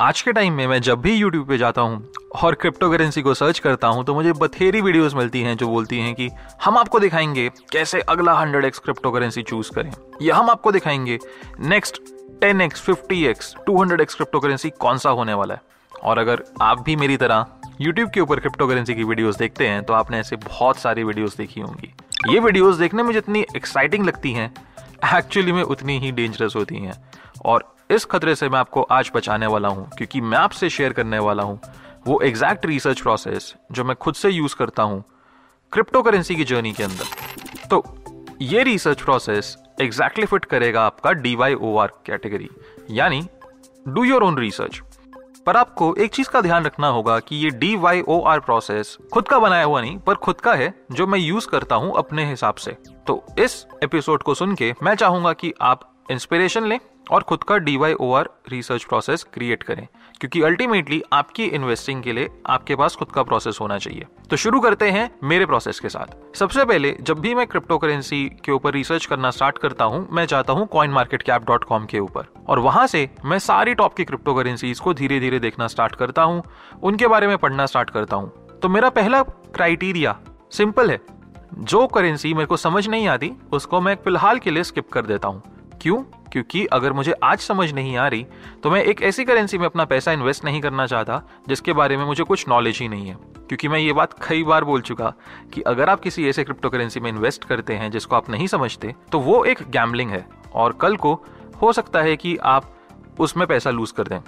आज के टाइम में मैं जब भी YouTube पे जाता हूँ और क्रिप्टो करेंसी को सर्च करता हूँ तो मुझे बथेरी वीडियोस मिलती हैं जो बोलती हैं कि, हम आपको दिखाएँगे कैसे अगला hundred X crypto currency choose करें। या हम आपको दिखाएँगे। Next ten X fifty X two hundred X crypto currency कौन सा होने वाला है? और अगर आप भी मेरी तरह यूट्यूब के ऊपर क्रिप्टो करेंसी की वीडियोस देखते हैं तो आपने ऐसे बहुत सारी वीडियोस देखी होंगी। ये वीडियोस देखने में जितनी एक्साइटिंग लगती हैं एक्चुअली में उतनी ही डेंजरस होती हैं। और इस खतरे से मैं आपको आज बचाने वाला हूँ, क्योंकि मैं आपसे शेयर करने वाला हूँ। वो एग्जैक्ट रिसर्च प्रोसेस जो मैं खुद से यूज़ करता हूँ क्रिप्टो करेंसी की जर्नी के अंदर। तो ये रिसर्च प्रोसेस एग्जैक्टली फिट करेगा आपका D Y O R category यानी डू योर ओन रिसर्च पर आपको एक चीज़ का ध्यान रखना होगा कि ये D Y O R process खुद का बनाया हुआ नहीं, पर खुद का है, जो मैं यूज़ करता हूँ अपने हिसाब से। तो इस एपिसोड को सुन के मैं चाहूँगा कि आप इंस्पिरेशन लें और खुद का D Y O R research process create करें, क्योंकि अल्टीमेटली आपकी इन्वेस्टिंग के लिए आपके पास खुद का प्रोसेस होना चाहिए। तो शुरू करते हैं मेरे प्रोसेस के साथ। सबसे पहले, जब भी मैं क्रिप्टो करेंसी के ऊपर रिसर्च करना स्टार्ट करता हूँ, मैं जाता हूँ coin market cap dot com के ऊपर। और वहाँ से मैं सारी टॉप की क्रिप्टो करेंसीज को धीरे धीरे देखना स्टार्ट करता हूँ, उनके बारे में पढ़ना स्टार्ट करता हूँ। तो मेरा पहला क्राइटेरिया सिंपल है। जो करेंसी मेरे को समझ नहीं आती, उसको मैं फ़िलहाल के लिए स्किप कर देता हूँ। क्यों? क्योंकि अगर मुझे आज समझ नहीं आ रही तो मैं एक ऐसी करेंसी में अपना पैसा इन्वेस्ट नहीं करना चाहता, जिसके बारे में मुझे कुछ नॉलेज ही नहीं है। क्योंकि मैं ये बात कई बार बोल चुका कि अगर आप किसी ऐसे क्रिप्टो करेंसी में इन्वेस्ट करते हैं, जिसको आप नहीं समझते तो वो एक गैम्बलिंग है। और कल को हो सकता है कि आप उसमें पैसा लूज कर दें।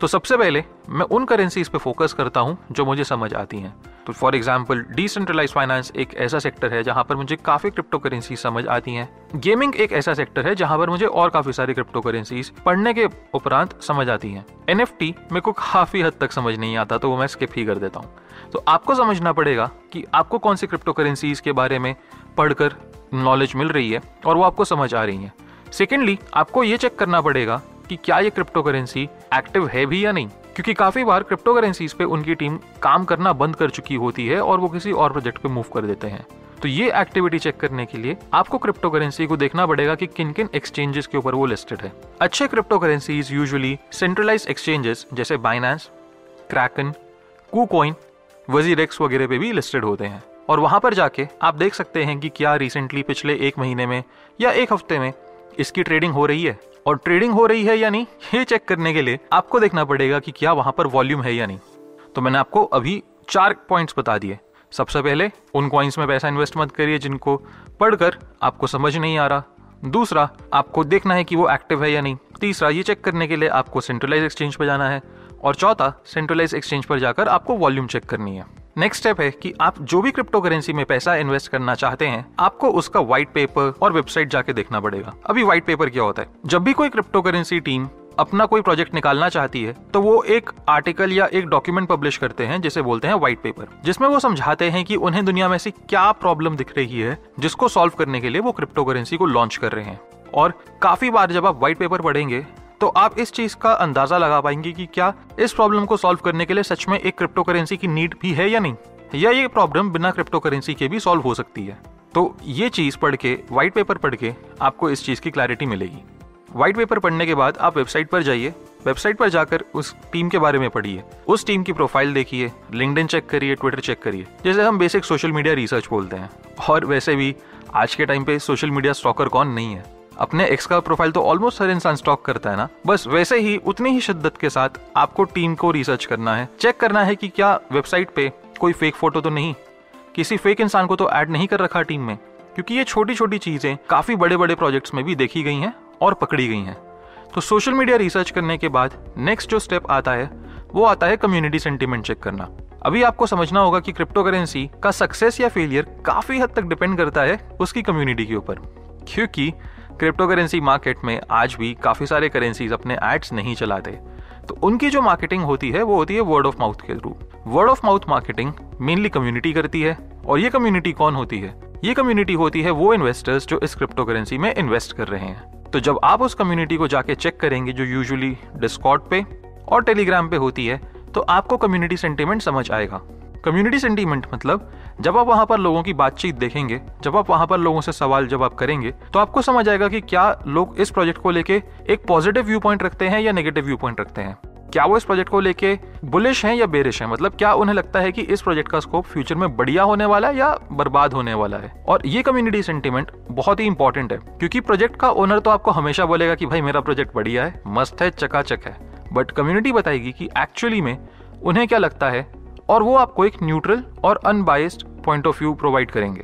तो सबसे पहले मैं उन करेंसीज पे फोकस करता हूँ, जो मुझे समझ आती हैं। तो फॉर एग्ज़ाम्पल डिसेंट्रलाइज फाइनेंस एक ऐसा सेक्टर है जहाँ पर मुझे काफ़ी क्रिप्टो करेंसी समझ आती हैं। गेमिंग एक ऐसा सेक्टर है जहाँ पर मुझे और काफ़ी सारी क्रिप्टो करेंसीज पढ़ने के उपरांत समझ आती हैं। एन मेरे को काफ़ी हद तक समझ नहीं आता तो वो मैं स्किप ही कर देता हूँ। तो आपको समझना पड़ेगा कि आपको कौन सी क्रिप्टो करेंसीज के बारे में पढ़कर नॉलेज मिल रही है और वो आपको समझ आ रही है। सेकेंडली आपको ये चेक करना पड़ेगा कि क्या ये क्रिप्टो करेंसी एक्टिव है भी या नहीं। क्योंकि काफ़ी बार क्रिप्टो करेंसीज पे उनकी टीम काम करना बंद कर चुकी होती है और वो किसी और प्रोजेक्ट पे मूव कर देते हैं। तो ये एक्टिविटी चेक करने के लिए आपको क्रिप्टो करेंसी को देखना पड़ेगा कि किन किन एक्सचेंजेस के ऊपर वो लिस्टेड है। अच्छे crypto currencies usually centralise exchanges जैसे बाइनेंस क्रैकन कूकॉइन वजीरेक्स वगैरह पे भी लिस्टेड होते हैं। और वहाँ पर जाके आप देख सकते हैं कि क्या रिसेंटली पिछले एक महीने में या एक हफ़्ते में इसकी ट्रेडिंग हो रही है। और ट्रेडिंग हो रही है या नहीं, ये चेक करने के लिए आपको देखना पड़ेगा कि क्या वहाँ पर वॉल्यूम है या नहीं। तो मैंने आपको अभी चार पॉइंट्स बता दिए। सबसे पहले, उन कॉइन्स में पैसा इन्वेस्ट मत करिए जिनको पढ़कर आपको समझ नहीं आ रहा। दूसरा, आपको देखना है कि वो एक्टिव है या नहीं। तीसरा, ये चेक करने के लिए आपको सेंट्रलाइज एक्सचेंज पर जाना है। और चौथा सेंट्रलाइज एक्सचेंज पर जाकर आपको वॉल्यूम चेक करनी है। नेक्स्ट स्टेप है कि आप जो भी क्रिप्टो करेंसी में पैसा इन्वेस्ट करना चाहते हैं, आपको उसका व्हाइट पेपर और वेबसाइट जाके देखना पड़ेगा। अभी व्हाइट पेपर क्या होता है? जब भी कोई क्रिप्टो करेंसी टीम अपना कोई प्रोजेक्ट निकालना चाहती है तो वो एक आर्टिकल या एक डॉक्यूमेंट पब्लिश करते हैं, जिसे बोलते हैं व्हाइट पेपर जिसमें वो समझाते हैं कि उन्हें दुनिया में से क्या प्रॉब्लम दिख रही है, जिसको सॉल्व करने के लिए वो क्रिप्टो करेंसी को लॉन्च कर रहे हैं। और काफ़ी बार जब आप व्हाइट पेपर पढ़ेंगे तो आप इस चीज़ का अंदाज़ा लगा पाएँगे कि क्या इस प्रॉब्लम को सॉल्व करने के लिए सच में एक क्रिप्टो करेंसी की नीड भी है या नहीं? या ये प्रॉब्लम बिना क्रिप्टो करेंसी के भी सॉल्व हो सकती है? तो ये चीज़ पढ़ के व्हाइट पेपर पढ़ के आपको इस चीज़ की क्लैरिटी मिलेगी। व्हाइट पेपर पढ़ने के बाद आप वेबसाइट पर जाइए। वेबसाइट पर जाकर उस टीम के बारे में पढ़िए। उस टीम की प्रोफ़ाइल देखिए। लिंकडिन चेक करिए ट्विटर चेक करिए। जैसे हम बेसिक सोशल मीडिया रिसर्च बोलते हैं। और वैसे भी आज के टाइम पे सोशल मीडिया स्टॉकर कौन नहीं है। अपने एक्स का प्रोफ़ाइल तो ऑलमोस्ट हर इंसान स्टॉक करता है ना। बस वैसे ही उतनी ही शिद्दत के साथ आपको टीम को रिसर्च करना है। चेक करना है कि क्या वेबसाइट पे कोई फेक फ़ोटो तो नहीं। किसी फेक इंसान को तो ऐड नहीं कर रखा टीम में। क्योंकि ये छोटी छोटी चीज़ें काफ़ी बड़े बड़े प्रोजेक्ट्स में भी देखी गई हैं और पकड़ी गई हैं। तो सोशल मीडिया रिसर्च करने के बाद नेक्स्ट जो स्टेप आता है, वो आता है कम्युनिटी सेंटीमेंट चेक करना। अभी आपको समझना होगा कि क्रिप्टो करेंसी का सक्सेस या फेलियर काफ़ी हद तक डिपेंड करता है उसकी कम्युनिटी के ऊपर। क्योंकि क्रिप्टो करेंसी मार्केट में आज भी काफ़ी सारे करेंसीज अपने एड्स नहीं चलाते। तो उनकी जो मार्केटिंग होती है, वो होती है वर्ड ऑफ़ माउथ के through word of mouth marketing mainly community करती है। और ये कम्युनिटी कौन होती है? ये कम्युनिटी होती है वो इन्वेस्टर्स जो इस क्रिप्टो करेंसी में इन्वेस्ट कर रहे हैं। तो जब आप उस कम्युनिटी को जाके चेक करेंगे, जो यूजुअली डिस्कॉर्ड पे और टेलीग्राम पे होती है तो आपको कम्युनिटी सेंटीमेंट समझ आएगा। कम्युनिटी सेंटीमेंट मतलब जब आप वहाँ पर लोगों की बातचीत देखेंगे, जब आप वहाँ पर लोगों से सवाल जवाब करेंगे तो आपको समझ आएगा कि क्या लोग इस प्रोजेक्ट को लेके एक पॉजिटिव व्यू पॉइंट रखते हैं या नेगेटिव व्यू पॉइंट रखते हैं। क्या वो इस प्रोजेक्ट को लेके बुलिश हैं या बेरिश हैं? मतलब क्या उन्हें लगता है कि इस प्रोजेक्ट का स्कोप फ्यूचर में बढ़िया होने वाला है या बर्बाद होने वाला है? और ये कम्युनिटी सेंटीमेंट बहुत ही इंपॉर्टेंट है, क्योंकि प्रोजेक्ट का ओनर तो आपको हमेशा बोलेगा कि भाई मेरा प्रोजेक्ट बढ़िया है, मस्त है, चकाचक है। बट कम्युनिटी बताएगी कि एक्चुअली में उन्हें क्या लगता है और वो आपको एक न्यूट्रल और unbiased point of view provide करेंगे।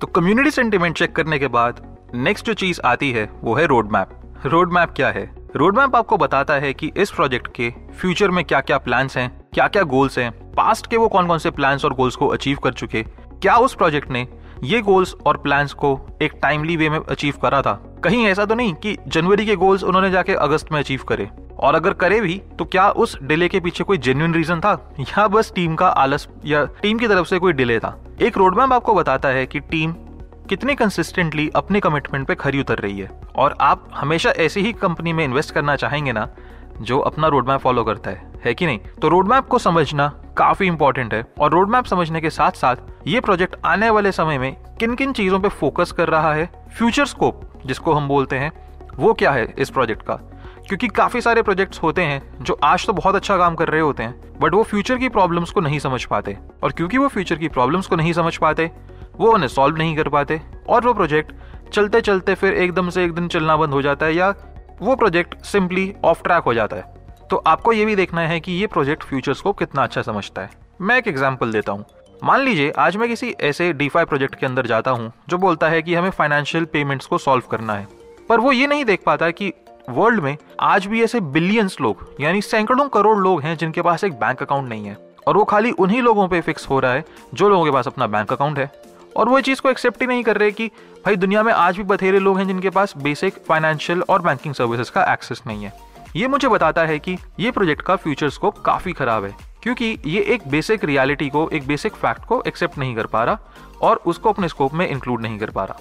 तो कम्युनिटी सेंटिमेंट चेक करने के बाद नेक्स्ट जो चीज़ आती है, वो है रोड मैप रोड मैप क्या है? रोड मैप आपको बताता है कि इस प्रोजेक्ट के फ्यूचर में क्या क्या प्लान्स हैं क्या क्या गोल्स हैं पास्ट के वो कौन कौन से प्लान्स और गोल्स को अचीव कर चुके, क्या उस प्रोजेक्ट ने ये गोल्स और प्लान्स को एक टाइमली वे में अचीव करा था? कहीं ऐसा तो नहीं कि जनवरी के गोल्स उन्होंने जाके अगस्त में अचीव करे। और अगर करे भी तो क्या उस डिले के पीछे कोई जेन्यून रीजन था? या बस टीम का आलस, या टीम की तरफ़ से कोई डिले था? एक रोड मैप आपको बताता है कि टीम कितनी कंसिस्टेंटली अपने कमिटमेंट पे खरी उतर रही है। और आप हमेशा ऐसी ही कंपनी में इन्वेस्ट करना चाहेंगे ना, जो अपना रोड मैप फॉलो करता है। है कि नहीं? तो रोड मैप को समझना काफ़ी इंपॉर्टेंट है। और रोड मैप समझने के साथ साथ ये प्रोजेक्ट आने वाले समय में किन किन चीज़ों पे फोकस कर रहा है? फ्यूचर स्कोप जिसको हम बोलते हैं, वो क्या है इस प्रोजेक्ट का? क्योंकि काफ़ी सारे प्रोजेक्ट्स होते हैं जो आज तो बहुत अच्छा काम कर रहे होते हैं बट वो फ्यूचर की प्रॉब्लम्स को नहीं समझ पाते। और क्योंकि वो फ्यूचर की प्रॉब्लम्स को नहीं समझ पाते, वो उन्हें सॉल्व नहीं कर पाते। और वो प्रोजेक्ट चलते चलते फिर एकदम से एक दिन चलना बंद हो जाता है या वो प्रोजेक्ट सिंपली ऑफ़ ट्रैक हो जाता है। तो आपको ये भी देखना है कि ये प्रोजेक्ट फ्यूचर्स को कितना अच्छा समझता है। मैं एक एग्ज़ाम्पल देता हूँ। मान लीजिए, आज मैं किसी ऐसे डीफाई प्रोजेक्ट के अंदर जाता हूँ, जो बोलता है कि हमें फाइनेंशियल पेमेंट्स को सॉल्व करना है। पर वो ये नहीं देख पाता कि वर्ल्ड में आज भी ऐसे बिलियंस लोग, यानी सैकड़ों करोड़ लोग हैं जिनके पास एक बैंक अकाउंट नहीं है। और वो खाली उन्हीं लोगों पे फिक्स हो रहा है जो लोगों के पास अपना बैंक अकाउंट है। और वो चीज़ को एक्सेप्ट ही नहीं कर रहे कि, भाई, दुनिया में आज भी बथेरे लोग हैं जिनके पास बेसिक फाइनेंशियल और बैंकिंग सर्विसेज़ का एक्सेस नहीं है। ये मुझे बताता है कि ये प्रोजेक्ट का फ्यूचर स्कोप काफ़ी खराब है, क्योंकि ये एक बेसिक रियलिटी को, एक बेसिक फैक्ट को एक्सेप्ट नहीं कर पा रहा और उसको अपने स्कोप में इंक्लूड नहीं कर पा रहा।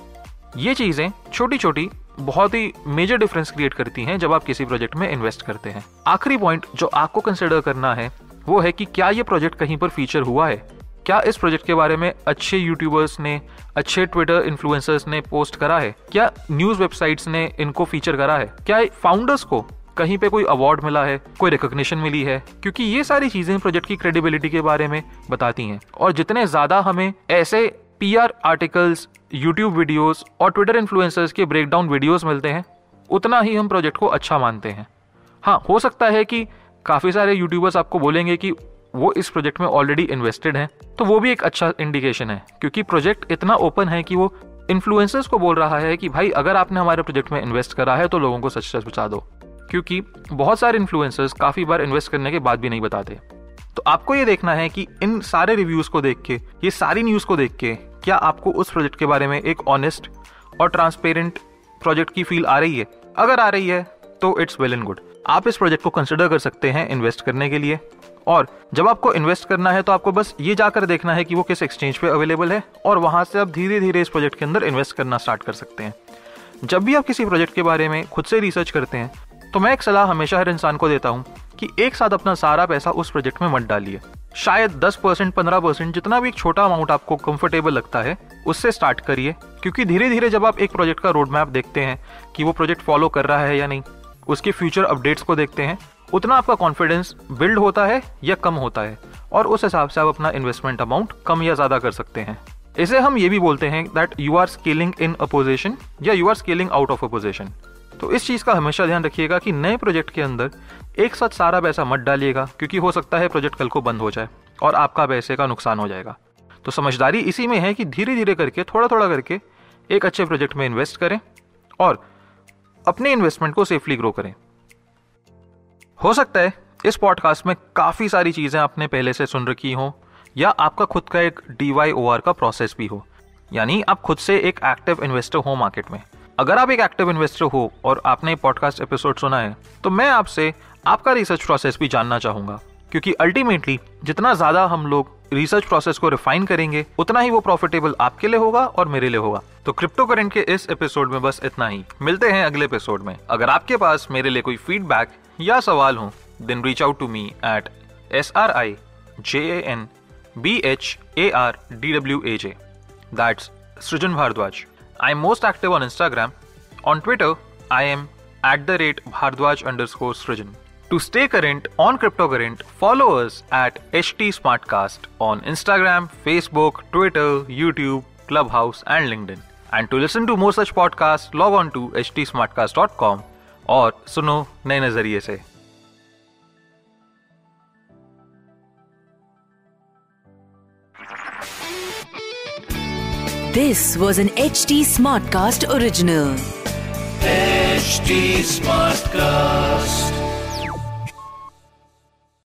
ये चीज़ें छोटी छोटी बहुत ही मेजर डिफरेंस क्रिएट करती हैं जब आप किसी प्रोजेक्ट में इन्वेस्ट करते हैं। आखिरी पॉइंट जो आपको कंसिडर करना है, वो है कि क्या ये प्रोजेक्ट कहीं पर फीचर हुआ है? क्या इस प्रोजेक्ट के बारे में अच्छे यूट्यूबर्स ने, अच्छे ट्विटर इन्फ्लुएंसर्स ने पोस्ट करा है? क्या न्यूज़ वेबसाइट्स ने इनको फीचर करा है? क्या फाउंडर्स को कहीं पे कोई अवार्ड मिला है, कोई रिकॉग्निशन मिली है? क्योंकि ये सारी चीज़ें प्रोजेक्ट की क्रेडिबिलिटी के बारे में बताती हैं। और जितने ज़्यादा हमें ऐसे पीआर आर्टिकल्स यूट्यूब वीडियोस और ट्विटर इन्फ्लुएंसर्स के ब्रेकडाउन वीडियोस मिलते हैं। उतना ही हम प्रोजेक्ट को अच्छा मानते हैं। हाँ हो सकता है कि काफ़ी सारे यूट्यूबर्स आपको बोलेंगे कि वो इस प्रोजेक्ट में ऑलरेडी इन्वेस्टेड हैं। तो वो भी एक अच्छा इंडिकेशन है, क्योंकि प्रोजेक्ट इतना ओपन है कि वो इन्फ्लुएंसर्स को बोल रहा है कि, भाई, अगर आपने हमारे प्रोजेक्ट में इन्वेस्ट करा है तो लोगों को सच बचा दो। क्योंकि बहुत सारे इन्फ्लुएंसर्स काफ़ी बार इन्वेस्ट करने के बाद भी नहीं बताते। तो आपको ये देखना है कि इन सारे रिव्यूज़ को देख के, ये सारी न्यूज़ को देख के क्या आपको उस प्रोजेक्ट के बारे में एक ऑनेस्ट और ट्रांसपेरेंट प्रोजेक्ट की फील आ रही है? अगर आ रही है तो इट्स वेल एंड गुड आप इस प्रोजेक्ट को कंसिडर कर सकते हैं इन्वेस्ट करने के लिए। और जब आपको इन्वेस्ट करना है तो आपको बस ये जाकर देखना है कि वो किस एक्सचेंज पे अवेलेबल है और वहाँ से आप धीरे धीरे इस प्रोजेक्ट के अंदर इन्वेस्ट करना स्टार्ट कर सकते हैं। जब भी आप किसी प्रोजेक्ट के बारे में खुद से रिसर्च करते हैं तो मैं एक सलाह हमेशा हर इंसान को देता हूँ कि एक साथ अपना सारा पैसा उस प्रोजेक्ट में मत डालिए। शायद 10 परसेंट, पंद्रह परसेंट जितना भी एक छोटा अमाउंट आपको कंफर्टेबल लगता है, उससे स्टार्ट करिए। क्योंकि धीरे धीरे जब आप एक प्रोजेक्ट का रोड मैप देखते हैं कि वो प्रोजेक्ट फॉलो कर रहा है या नहीं, उसके फ्यूचर अपडेट्स को देखते हैं, उतना आपका कॉन्फिडेंस बिल्ड होता है या कम होता है। और उस हिसाब से आप अपना इन्वेस्टमेंट अमाउंट कम या ज़्यादा कर सकते हैं। इसे हम ये भी बोलते हैं that you are scaling in opposition या you are scaling out of opposition तो इस चीज़ का हमेशा ध्यान रखिएगा कि नए प्रोजेक्ट के अंदर एक साथ सारा पैसा मत डालिएगा, क्योंकि हो सकता है प्रोजेक्ट कल को बंद हो जाए और आपका पैसे का नुकसान हो जाएगा। तो समझदारी इसी में है कि धीरे धीरे करके थोड़ा थोड़ा करके एक अच्छे प्रोजेक्ट में इन्वेस्ट करें और अपने इन्वेस्टमेंट को सेफली ग्रो करें। हो सकता है इस पॉडकास्ट में काफ़ी सारी चीज़ें आपने पहले से सुन रखी हो, या आपका खुद का एक डीवाई का प्रोसेस भी हो। यानी आप खुद से एक एक्टिव इन्वेस्टर हो मार्केट में। अगर आप एक एक्टिव इन्वेस्टर हो और आपने पॉडकास्ट एपिसोड सुना है तो मैं आपसे आपका रिसर्च प्रोसेस भी जानना चाहूँगा, क्योंकि अल्टीमेटली जितना ज़्यादा हम लोग रिसर्च प्रोसेस को रिफाइन करेंगे, उतना ही वो प्रॉफिटेबल आपके लिए होगा और मेरे लिए होगा। तो क्रिप्टो करेंट के इस एपिसोड में बस इतना ही। मिलते हैं अगले एपिसोड में। अगर आपके पास मेरे लिए कोई फीडबैक या सवाल हो then reach out to me at S R I J A N B H A R D W A J that's Srijan Bhardwaj I am most active on Instagram on Twitter I am at the rate Bhardwaj underscore Srijan. To stay current on cryptocurrent, follow us at HT Smartcast on Instagram, Facebook, Twitter, YouTube, Clubhouse, and LinkedIn. And to listen to more such podcasts, log on to htsmartcast.com और सुनो नए नजरिए से This was an HT Smartcast original. HT Smartcast.